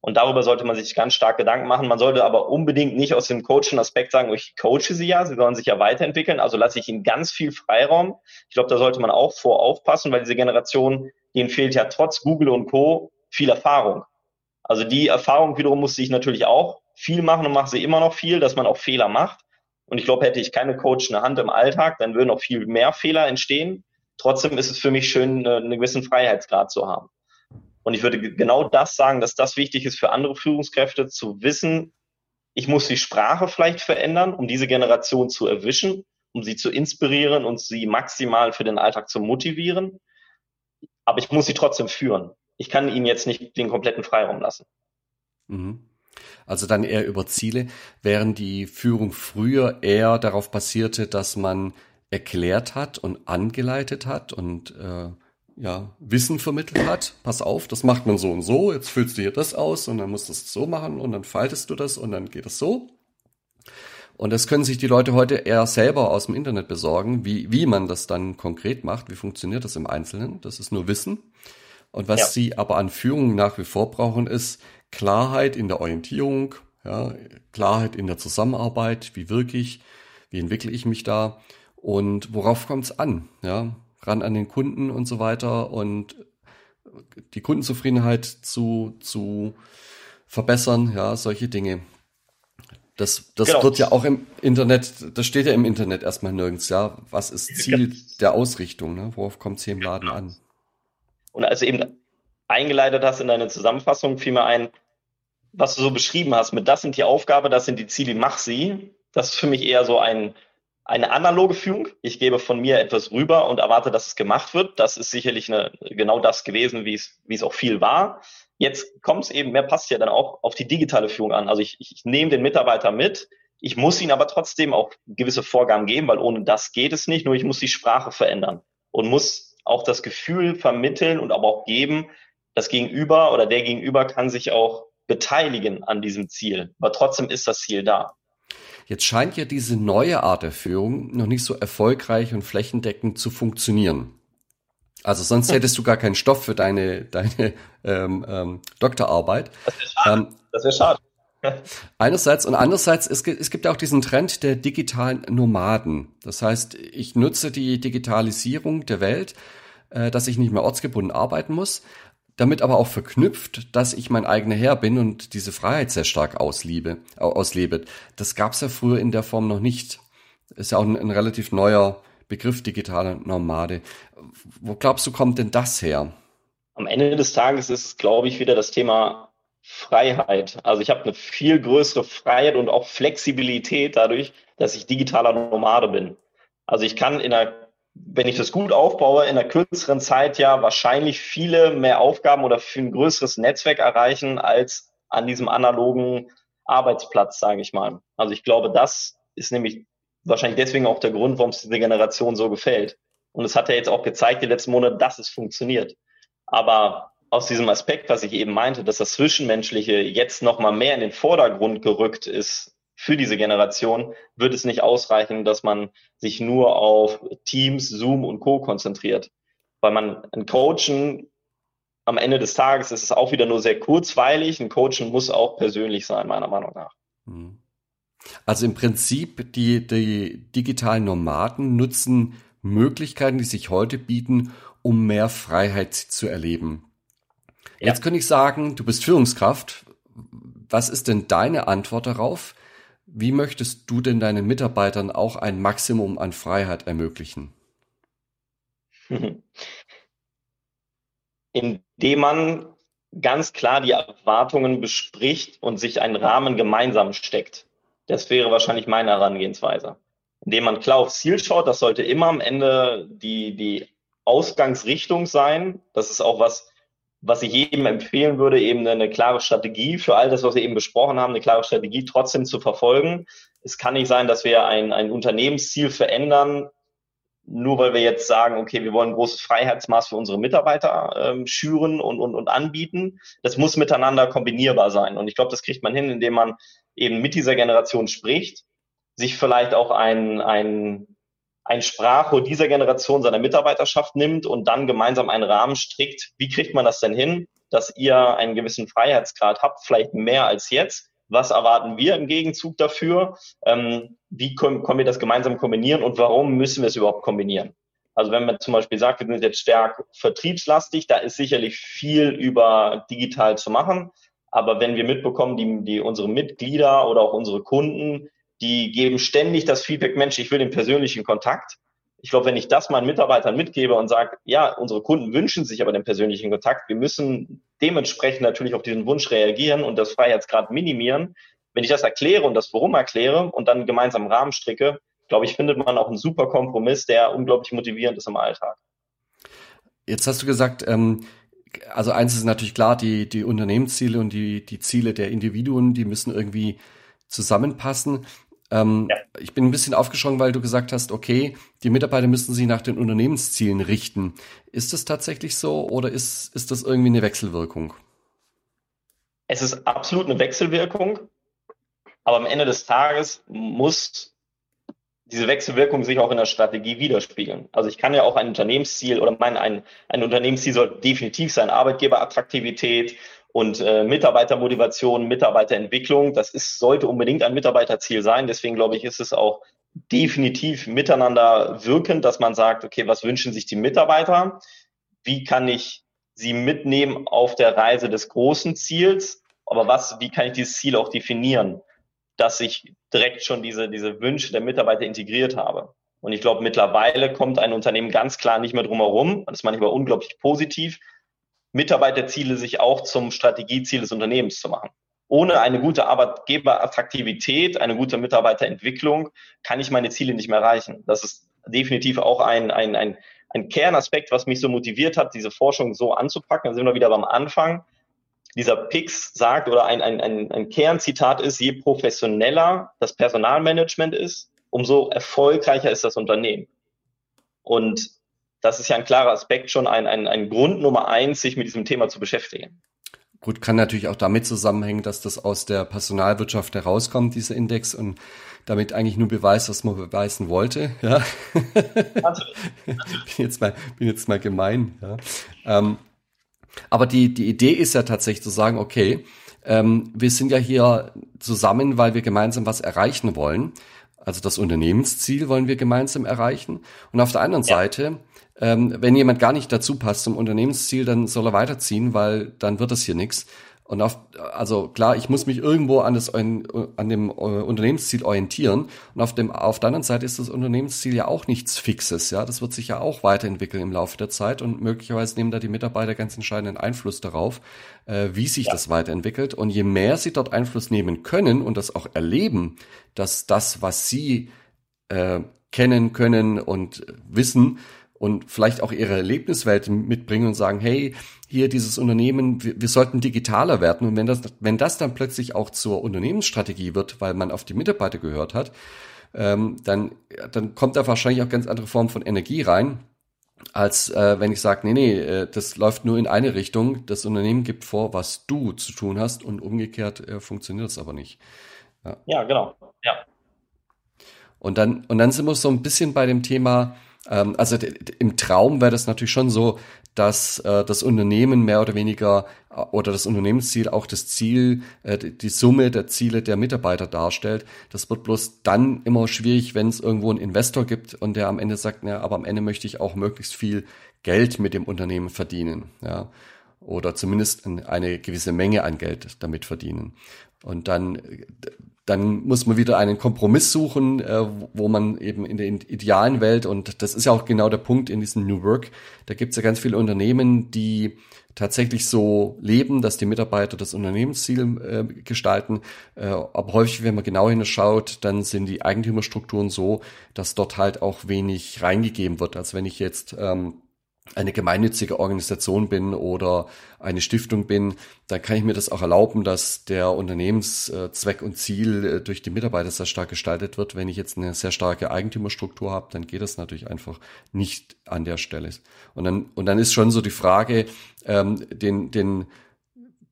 Und darüber sollte man sich ganz stark Gedanken machen. Man sollte aber unbedingt nicht aus dem Coaching-Aspekt sagen, ich coache sie ja, sie sollen sich ja weiterentwickeln. Also lasse ich ihnen ganz viel Freiraum. Ich glaube, da sollte man auch vor aufpassen, weil diese Generation, denen fehlt ja trotz Google und Co. viel Erfahrung. Also die Erfahrung wiederum musste ich natürlich auch viel machen und mache sie immer noch viel, dass man auch Fehler macht. Und ich glaube, hätte ich keine coachende Hand im Alltag, dann würden auch viel mehr Fehler entstehen. Trotzdem ist es für mich schön, einen gewissen Freiheitsgrad zu haben. Und ich würde genau das sagen, dass das wichtig ist für andere Führungskräfte, zu wissen, ich muss die Sprache vielleicht verändern, um diese Generation zu erwischen, um sie zu inspirieren und sie maximal für den Alltag zu motivieren. Aber ich muss sie trotzdem führen. Ich kann ihnen jetzt nicht den kompletten Freiraum lassen. Mhm. Also dann eher über Ziele, während die Führung früher eher darauf basierte, dass man erklärt hat und angeleitet hat und äh, ja, Wissen vermittelt hat. Pass auf, das macht man so und so, jetzt füllst du hier das aus und dann musst du es so machen und dann faltest du das und dann geht es so. Und das können sich die Leute heute eher selber aus dem Internet besorgen, wie, wie man das dann konkret macht, wie funktioniert das im Einzelnen. Das ist nur Wissen. Und was ja. sie aber an Führung nach wie vor brauchen, ist Klarheit in der Orientierung, ja, Klarheit in der Zusammenarbeit, wie wirke ich, wie entwickle ich mich da und worauf kommt es an, ja, ran an den Kunden und so weiter und die Kundenzufriedenheit zu, zu verbessern, ja, solche Dinge. Das, das genau. wird ja auch im Internet, das steht ja im Internet erstmal nirgends, ja. Was ist Ziel der Ausrichtung, ne? Worauf kommt es hier im Laden genau. an? Und als eben eingeleitet hast in deine Zusammenfassung, fiel mir ein, was du so beschrieben hast, mit das sind die Aufgabe, das sind die Ziele, mach sie. Das ist für mich eher so ein, eine analoge Führung. Ich gebe von mir etwas rüber und erwarte, dass es gemacht wird. Das ist sicherlich eine, genau das gewesen, wie es, wie es auch viel war. Jetzt kommt es eben, mehr passt ja dann auch auf die digitale Führung an. Also ich, ich nehme den Mitarbeiter mit. Ich muss ihn aber trotzdem auch gewisse Vorgaben geben, weil ohne das geht es nicht. Nur ich muss die Sprache verändern und muss auch das Gefühl vermitteln und aber auch geben, das Gegenüber oder der Gegenüber kann sich auch beteiligen an diesem Ziel. Aber trotzdem ist das Ziel da. Jetzt scheint ja diese neue Art der Führung noch nicht so erfolgreich und flächendeckend zu funktionieren. Also sonst hättest du gar keinen Stoff für deine, deine ähm, ähm, Doktorarbeit. Das wäre schade. Ähm, das wär schade. Einerseits und andererseits, es gibt, es gibt auch diesen Trend der digitalen Nomaden. Das heißt, ich nutze die Digitalisierung der Welt, äh, dass ich nicht mehr ortsgebunden arbeiten muss, damit aber auch verknüpft, dass ich mein eigener Herr bin und diese Freiheit sehr stark ausliebe, auslebe. Das gab es ja früher in der Form noch nicht. Ist ja auch ein, ein relativ neuer Begriff digitale Nomade. Wo glaubst du, kommt denn das her? Am Ende des Tages ist es, glaube ich, wieder das Thema Freiheit. Also ich habe eine viel größere Freiheit und auch Flexibilität dadurch, dass ich digitaler Nomade bin. Also ich kann in einer wenn ich das gut aufbaue, in einer kürzeren Zeit ja wahrscheinlich viele mehr Aufgaben oder für ein größeres Netzwerk erreichen als an diesem analogen Arbeitsplatz, sage ich mal. Also ich glaube, das ist nämlich wahrscheinlich deswegen auch der Grund, warum es dieser Generation so gefällt. Und es hat ja jetzt auch gezeigt, die letzten Monate, dass es funktioniert. Aber aus diesem Aspekt, was ich eben meinte, dass das Zwischenmenschliche jetzt nochmal mehr in den Vordergrund gerückt ist für diese Generation, wird es nicht ausreichen, dass man sich nur auf Teams, Zoom und Co. konzentriert. Weil man ein Coachen am Ende des Tages ist es auch wieder nur sehr kurzweilig. Ein Coachen muss auch persönlich sein, meiner Meinung nach. Hm. Also im Prinzip die, die digitalen Nomaden nutzen Möglichkeiten, die sich heute bieten, um mehr Freiheit zu erleben. Ja. Jetzt könnte ich sagen, du bist Führungskraft. Was ist denn deine Antwort darauf? Wie möchtest du denn deinen Mitarbeitern auch ein Maximum an Freiheit ermöglichen? Indem man ganz klar die Erwartungen bespricht und sich einen Rahmen gemeinsam steckt. Das wäre wahrscheinlich meine Herangehensweise. Indem man klar aufs Ziel schaut, das sollte immer am Ende die, die Ausgangsrichtung sein. Das ist auch was, was ich jedem empfehlen würde, eben eine klare Strategie für all das, was wir eben besprochen haben, eine klare Strategie trotzdem zu verfolgen. Es kann nicht sein, dass wir ein, ein Unternehmensziel verändern, nur weil wir jetzt sagen, okay, wir wollen ein großes Freiheitsmaß für unsere Mitarbeiter ähm, schüren und, und, und anbieten. Das muss miteinander kombinierbar sein. Und ich glaube, das kriegt man hin, indem man eben mit dieser Generation spricht, sich vielleicht auch ein, ein, ein Sprachrohr dieser Generation seiner Mitarbeiterschaft nimmt und dann gemeinsam einen Rahmen strickt. Wie kriegt man das denn hin, dass ihr einen gewissen Freiheitsgrad habt, vielleicht mehr als jetzt? Was erwarten wir im Gegenzug dafür? Ähm, wie können, können wir das gemeinsam kombinieren und warum müssen wir es überhaupt kombinieren? Also wenn man zum Beispiel sagt, wir sind jetzt stark vertriebslastig, da ist sicherlich viel über digital zu machen. Aber wenn wir mitbekommen, die, die unsere Mitglieder oder auch unsere Kunden, die geben ständig das Feedback, Mensch, ich will den persönlichen Kontakt. Ich glaube, wenn ich das meinen Mitarbeitern mitgebe und sage, ja, unsere Kunden wünschen sich aber den persönlichen Kontakt, wir müssen dementsprechend natürlich auf diesen Wunsch reagieren und das Freiheitsgrad minimieren. Wenn ich das erkläre und das Warum erkläre und dann gemeinsam einen Rahmen stricke, glaube ich, findet man auch einen super Kompromiss, der unglaublich motivierend ist im Alltag. Jetzt hast du gesagt, ähm, also eins ist natürlich klar, die, die Unternehmensziele und die, die Ziele der Individuen, die müssen irgendwie zusammenpassen. Ähm, ja. Ich bin ein bisschen aufgeschrien, weil du gesagt hast, okay, die Mitarbeiter müssen sich nach den Unternehmenszielen richten. Ist das tatsächlich so oder ist, ist das irgendwie eine Wechselwirkung? Es ist absolut eine Wechselwirkung, aber am Ende des Tages muss diese Wechselwirkung sich auch in der Strategie widerspiegeln. Also ich kann ja auch ein Unternehmensziel oder mein ein, ein Unternehmensziel soll definitiv sein, Arbeitgeberattraktivität und äh, Mitarbeitermotivation, Mitarbeiterentwicklung. Das ist, sollte unbedingt ein Mitarbeiterziel sein. Deswegen glaube ich, ist es auch definitiv miteinander wirkend, dass man sagt, okay, was wünschen sich die Mitarbeiter? Wie kann ich sie mitnehmen auf der Reise des großen Ziels? Aber was, wie kann ich dieses Ziel auch definieren? dass ich direkt schon diese, diese Wünsche der Mitarbeiter integriert habe. Und ich glaube, mittlerweile kommt ein Unternehmen ganz klar nicht mehr drum herum. Das ist manchmal unglaublich positiv. Mitarbeiterziele sich auch zum Strategieziel des Unternehmens zu machen. Ohne eine gute Arbeitgeberattraktivität, eine gute Mitarbeiterentwicklung kann ich meine Ziele nicht mehr erreichen. Das ist definitiv auch ein, ein, ein, ein Kernaspekt, was mich so motiviert hat, diese Forschung so anzupacken. Da sind wir wieder beim Anfang dieser Pix sagt oder ein, ein, ein, ein Kernzitat ist, je professioneller das Personalmanagement ist, umso erfolgreicher ist das Unternehmen. Und das ist ja ein klarer Aspekt schon, ein, ein, ein Grund Nummer eins, sich mit diesem Thema zu beschäftigen. Gut, kann natürlich auch damit zusammenhängen, dass das aus der Personalwirtschaft herauskommt, dieser Index, und damit eigentlich nur beweist, was man beweisen wollte. Ja. Natürlich. bin jetzt mal, bin jetzt mal gemein. Ja. Ähm, aber die, die Idee ist ja tatsächlich zu sagen, okay, ähm, wir sind ja hier zusammen, weil wir gemeinsam was erreichen wollen. Also das Unternehmensziel wollen wir gemeinsam erreichen. Und auf der anderen ja. Seite, ähm, wenn jemand gar nicht dazu passt zum Unternehmensziel, dann soll er weiterziehen, weil dann wird das hier nichts. Und auf, also klar, ich muss mich irgendwo an, das, an dem äh, Unternehmensziel orientieren. Und auf, dem, auf der anderen Seite ist das Unternehmensziel ja auch nichts Fixes. Ja, das wird sich ja auch weiterentwickeln im Laufe der Zeit und möglicherweise nehmen da die Mitarbeiter ganz entscheidenden Einfluss darauf, äh, wie sich ja. das weiterentwickelt. Und je mehr sie dort Einfluss nehmen können und das auch erleben, dass das, was sie äh, kennen können und wissen, und vielleicht auch ihre Erlebniswelt mitbringen und sagen, hey, hier dieses Unternehmen, wir, wir, sollten digitaler werden. Und wenn das, wenn das dann plötzlich auch zur Unternehmensstrategie wird, weil man auf die Mitarbeiter gehört hat, ähm, dann, dann kommt da wahrscheinlich auch ganz andere Form von Energie rein. als äh, wenn ich sage, nee, nee, äh, das läuft nur in eine Richtung. Das Unternehmen gibt vor, was du zu tun hast und umgekehrt äh, funktioniert es aber nicht. Ja. ja, genau. Ja. Und dann, und dann sind wir so ein bisschen bei dem Thema, ähm, also im Traum wäre das natürlich schon so, dass äh, das Unternehmen mehr oder weniger äh, oder das Unternehmensziel auch das Ziel, äh, die Summe der Ziele der Mitarbeiter darstellt. Das wird bloß dann immer schwierig, wenn es irgendwo einen Investor gibt und der am Ende sagt, na, aber am Ende möchte ich auch möglichst viel Geld mit dem Unternehmen verdienen, ja, oder zumindest eine gewisse Menge an Geld damit verdienen. Und dann dann muss man wieder einen Kompromiss suchen, äh, wo man eben in der idealen Welt, und das ist ja auch genau der Punkt in diesem New Work, da gibt es ja ganz viele Unternehmen, die tatsächlich so leben, dass die Mitarbeiter das Unternehmensziel äh, gestalten. Äh, aber häufig, wenn man genau hinschaut, dann sind die Eigentümerstrukturen so, dass dort halt auch wenig reingegeben wird. Als wenn ich jetzt ähm, eine gemeinnützige Organisation bin oder eine Stiftung bin, dann kann ich mir das auch erlauben, dass der Unternehmenszweck und Ziel äh, durch die Mitarbeiter sehr stark gestaltet wird. Wenn ich jetzt eine sehr starke Eigentümerstruktur habe, dann geht das natürlich einfach nicht an der Stelle. Und dann, und dann ist schon so die Frage, ähm, den, den,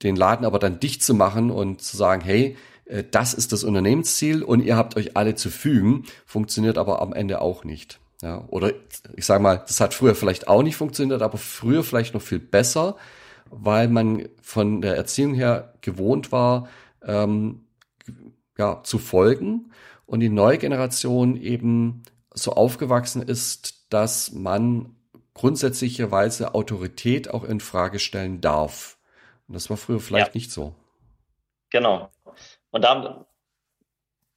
den Laden aber dann dicht zu machen und zu sagen, hey, äh, das ist das Unternehmensziel und ihr habt euch alle zu fügen, funktioniert aber am Ende auch nicht. Ja, oder ich sage mal, das hat früher vielleicht auch nicht funktioniert, aber früher vielleicht noch viel besser, weil man von der Erziehung her gewohnt war, ähm, ja, zu folgen und die neue Generation eben so aufgewachsen ist, dass man grundsätzlicherweise Autorität auch in Frage stellen darf. Und das war früher vielleicht ja. nicht so. Genau. Und da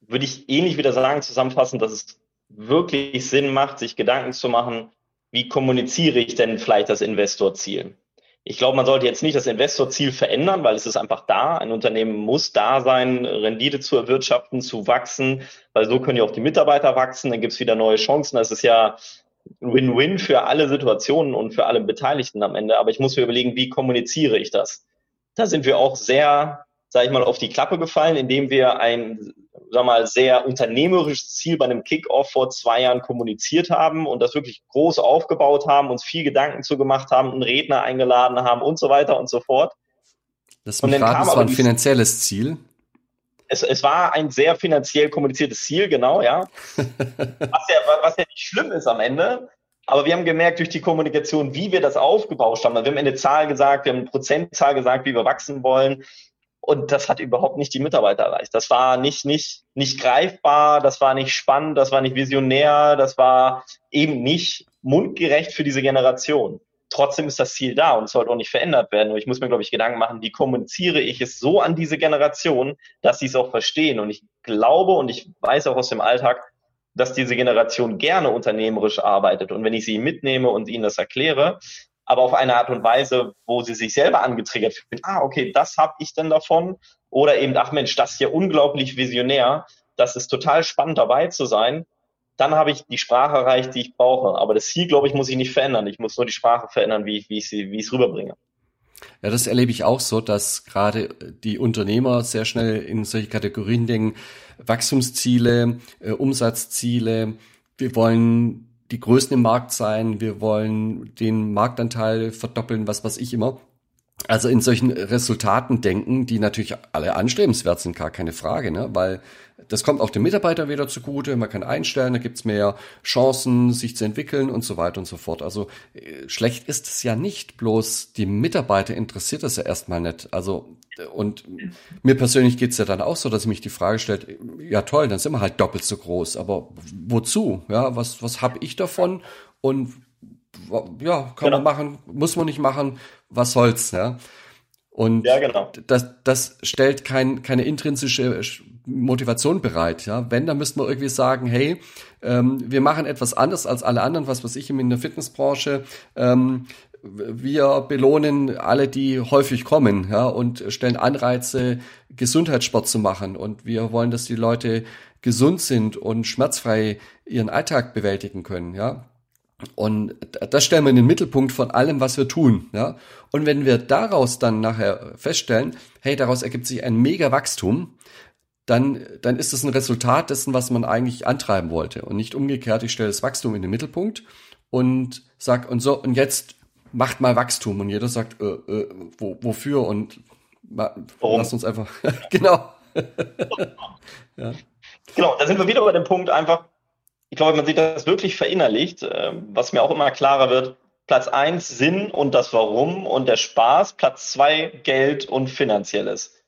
würde ich ähnlich wieder sagen, zusammenfassen, dass es wirklich Sinn macht, sich Gedanken zu machen, wie kommuniziere ich denn vielleicht das Investorziel? Ich glaube, man sollte jetzt nicht das Investorziel verändern, weil es ist einfach da. Ein Unternehmen muss da sein, Rendite zu erwirtschaften, zu wachsen, weil so können ja auch die Mitarbeiter wachsen, dann gibt es wieder neue Chancen. Das ist ja Win-Win für alle Situationen und für alle Beteiligten am Ende. Aber ich muss mir überlegen, wie kommuniziere ich das? Da sind wir auch sehr, sage ich mal, auf die Klappe gefallen, indem wir ein sag mal, sehr unternehmerisches Ziel bei einem Kickoff vor zwei Jahren kommuniziert haben und das wirklich groß aufgebaut haben, uns viel Gedanken zu gemacht haben, einen Redner eingeladen haben und so weiter und so fort. Das, und dann raten, kam das war ein finanzielles Ziel. Es, es war ein sehr finanziell kommuniziertes Ziel, genau, ja. was, ja was ja nicht schlimm ist am Ende. Aber wir haben gemerkt durch die Kommunikation, wie wir das aufgebaut haben. Wir haben eine Zahl gesagt, wir haben eine Prozentzahl gesagt, wie wir wachsen wollen. Und das hat überhaupt nicht die Mitarbeiter erreicht. Das war nicht, nicht, nicht greifbar, das war nicht spannend, das war nicht visionär, das war eben nicht mundgerecht für diese Generation. Trotzdem ist das Ziel da und es sollte auch nicht verändert werden. Und ich muss mir, glaube ich, Gedanken machen, wie kommuniziere ich es so an diese Generation, dass sie es auch verstehen. Und ich glaube und ich weiß auch aus dem Alltag, dass diese Generation gerne unternehmerisch arbeitet. Und wenn ich sie mitnehme und ihnen das erkläre, aber auf eine Art und Weise, wo sie sich selber angetriggert fühlen. Ah, okay, das habe ich denn davon. Oder eben, ach Mensch, das ja unglaublich visionär. Das ist total spannend dabei zu sein. Dann habe ich die Sprache erreicht, die ich brauche. Aber das Ziel, glaube ich, muss ich nicht verändern. Ich muss nur die Sprache verändern, wie ich, wie ich sie, wie ich es rüberbringe. Ja, das erlebe ich auch so, dass gerade die Unternehmer sehr schnell in solche Kategorien denken. Wachstumsziele, äh, Umsatzziele. Wir wollen die Größten im Markt sein, wir wollen den Marktanteil verdoppeln, was weiß ich immer. Also in solchen Resultaten denken, die natürlich alle anstrebenswert sind, gar keine Frage, ne? weil das kommt auch dem Mitarbeiter wieder zugute, man kann einstellen, da gibt's mehr Chancen, sich zu entwickeln und so weiter und so fort. Also äh, schlecht ist es ja nicht, bloß die Mitarbeiter interessiert das ja erstmal nicht. Also und mir persönlich geht's ja dann auch so, dass ich mich die Frage stellt, ja toll, dann sind wir halt doppelt so groß, aber wozu? Ja, was, was habe ich davon? Und ja, kann genau. man machen, muss man nicht machen, was soll's, ja. Und ja, genau. das, das stellt kein, keine intrinsische Motivation bereit. Ja? Wenn, dann müsste man irgendwie sagen, hey, ähm, wir machen etwas anders als alle anderen, was weiß ich, in der Fitnessbranche. Ähm, wir belohnen alle, die häufig kommen, ja, und stellen Anreize, Gesundheitssport zu machen. Und wir wollen, dass die Leute gesund sind und schmerzfrei ihren Alltag bewältigen können, ja. Und das stellen wir in den Mittelpunkt von allem, was wir tun, ja. Und wenn wir daraus dann nachher feststellen, hey, daraus ergibt sich ein mega Wachstum, dann, dann ist es ein Resultat dessen, was man eigentlich antreiben wollte. Und nicht umgekehrt, ich stelle das Wachstum in den Mittelpunkt und sag und so, und jetzt macht mal Wachstum und jeder sagt, äh, äh, wo, wofür und Warum? lass uns einfach, genau. ja. Genau, da sind wir wieder bei dem Punkt einfach, ich glaube, wenn man sich das wirklich verinnerlicht, äh, was mir auch immer klarer wird, Platz eins Sinn und das Warum und der Spaß, Platz zwei Geld und Finanzielles.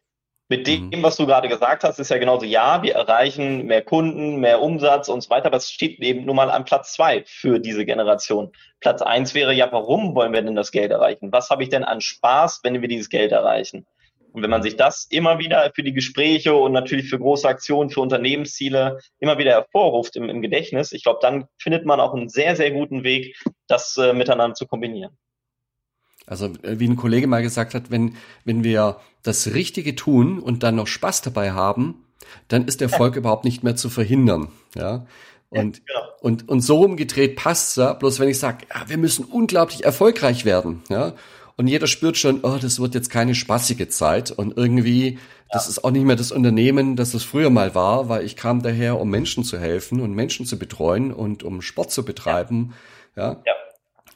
Mit dem, mhm. was du gerade gesagt hast, ist ja genauso, ja, wir erreichen mehr Kunden, mehr Umsatz und so weiter, aber es steht eben nun mal an Platz zwei für diese Generation. Platz eins wäre ja, warum wollen wir denn das Geld erreichen? Was habe ich denn an Spaß, wenn wir dieses Geld erreichen? Und wenn man sich das immer wieder für die Gespräche und natürlich für große Aktionen, für Unternehmensziele immer wieder hervorruft im, im Gedächtnis, ich glaube, dann findet man auch einen sehr, sehr guten Weg, das äh, miteinander zu kombinieren. Also äh, wie ein Kollege mal gesagt hat, wenn, wenn wir das Richtige tun und dann noch Spaß dabei haben, dann ist der Erfolg ja. überhaupt nicht mehr zu verhindern. Ja. Und, ja, genau. und, und so umgedreht passt's ja. Bloß wenn ich sage, ja, wir müssen unglaublich erfolgreich werden, ja. Und jeder spürt schon, oh, das wird jetzt keine spaßige Zeit. Und irgendwie, ja. das ist auch nicht mehr das Unternehmen, das es früher mal war, weil ich kam daher, um Menschen zu helfen und Menschen zu betreuen und um Sport zu betreiben. Ja. ja.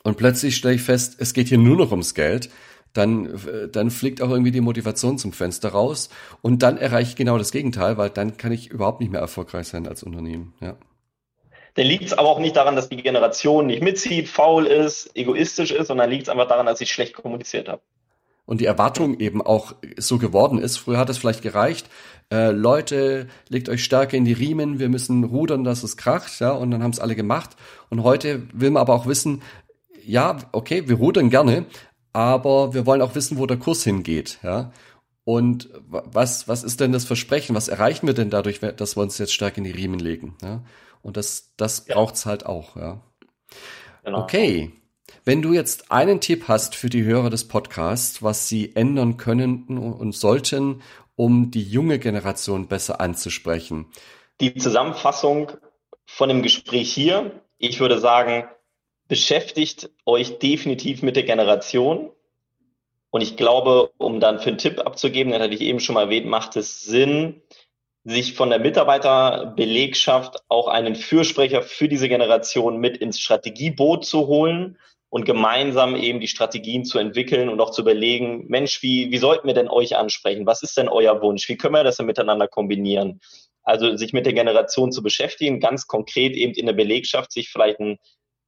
Und plötzlich stelle ich fest, es geht hier nur noch ums Geld. Dann, dann fliegt auch irgendwie die Motivation zum Fenster raus. Und dann erreiche ich genau das Gegenteil, weil dann kann ich überhaupt nicht mehr erfolgreich sein als Unternehmen. Ja. Dann liegt es aber auch nicht daran, dass die Generation nicht mitzieht, faul ist, egoistisch ist, sondern liegt es einfach daran, dass ich schlecht kommuniziert habe. Und die Erwartung eben auch so geworden ist. Früher hat es vielleicht gereicht, äh, Leute, legt euch stärker in die Riemen, wir müssen rudern, dass es kracht, ja, und dann haben es alle gemacht. Und heute will man aber auch wissen, ja, okay, wir rudern gerne, aber wir wollen auch wissen, wo der Kurs hingeht, ja. Und was, was ist denn das Versprechen? Was erreichen wir denn dadurch, dass wir uns jetzt stark in die Riemen legen? Ja? Und das, das ja. braucht's halt auch, ja. Genau. Okay. Wenn du jetzt einen Tipp hast für die Hörer des Podcasts, was sie ändern können und sollten, um die junge Generation besser anzusprechen. Die Zusammenfassung von dem Gespräch hier, ich würde sagen, beschäftigt euch definitiv mit der Generation. Und ich glaube, um dann für einen Tipp abzugeben, den hatte ich eben schon mal erwähnt, macht es Sinn, sich von der Mitarbeiterbelegschaft auch einen Fürsprecher für diese Generation mit ins Strategieboot zu holen und gemeinsam eben die Strategien zu entwickeln und auch zu überlegen, Mensch, wie, wie sollten wir denn euch ansprechen? Was ist denn euer Wunsch? Wie können wir das denn miteinander kombinieren? Also sich mit der Generation zu beschäftigen, ganz konkret eben in der Belegschaft sich vielleicht ein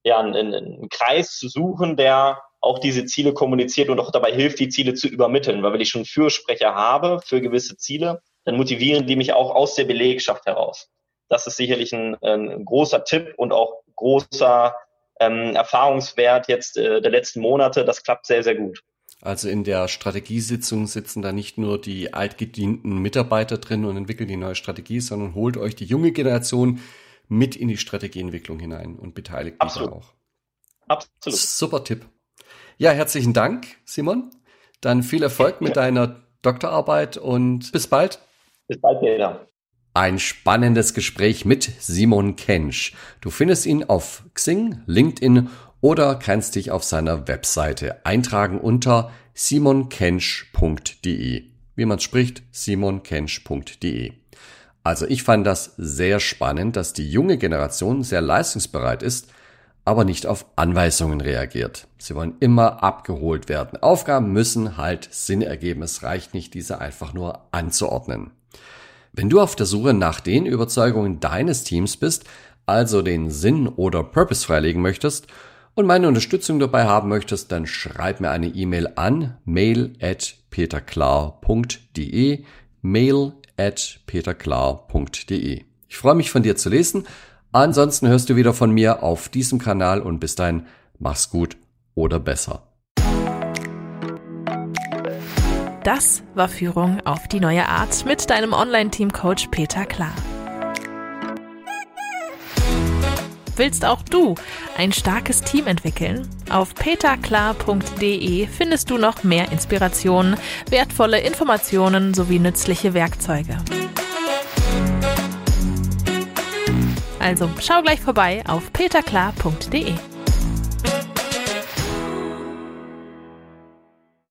ja, einen, einen Kreis zu suchen, der auch diese Ziele kommuniziert und auch dabei hilft, die Ziele zu übermitteln. Weil wenn ich schon Fürsprecher habe für gewisse Ziele, dann motivieren die mich auch aus der Belegschaft heraus. Das ist sicherlich ein, ein großer Tipp und auch großer ähm, Erfahrungswert jetzt äh, der letzten Monate. Das klappt sehr, sehr gut. Also in der Strategiesitzung sitzen da nicht nur die altgedienten Mitarbeiter drin und entwickeln die neue Strategie, sondern holt euch die junge Generation mit in die Strategieentwicklung hinein und beteiligt Absolut. mich auch. Absolut. Super Tipp. Ja, herzlichen Dank, Simon. Dann viel Erfolg mit deiner Doktorarbeit und bis bald. Bis bald, Peter. Ein spannendes Gespräch mit Simon Kensch. Du findest ihn auf Xing, LinkedIn oder kannst dich auf seiner Webseite eintragen unter simonkensch.de. Wie man spricht, simonkensch.de. Also ich fand das sehr spannend, dass die junge Generation sehr leistungsbereit ist, aber nicht auf Anweisungen reagiert. Sie wollen immer abgeholt werden. Aufgaben müssen halt Sinn ergeben. Es reicht nicht, diese einfach nur anzuordnen. Wenn du auf der Suche nach den Überzeugungen deines Teams bist, also den Sinn oder Purpose freilegen möchtest und meine Unterstützung dabei haben möchtest, dann schreib mir eine E-Mail an mail at peterklar.de mail at peterklar.de. Ich freue mich von dir zu lesen. Ansonsten hörst du wieder von mir auf diesem Kanal und bis dahin mach's gut oder besser. Das war Führung auf die neue Art mit deinem Online-Team-Coach Peter Klar. Willst auch du ein starkes Team entwickeln? Auf peterklar.de findest du noch mehr Inspirationen, wertvolle Informationen sowie nützliche Werkzeuge. Also schau gleich vorbei auf peterklar.de.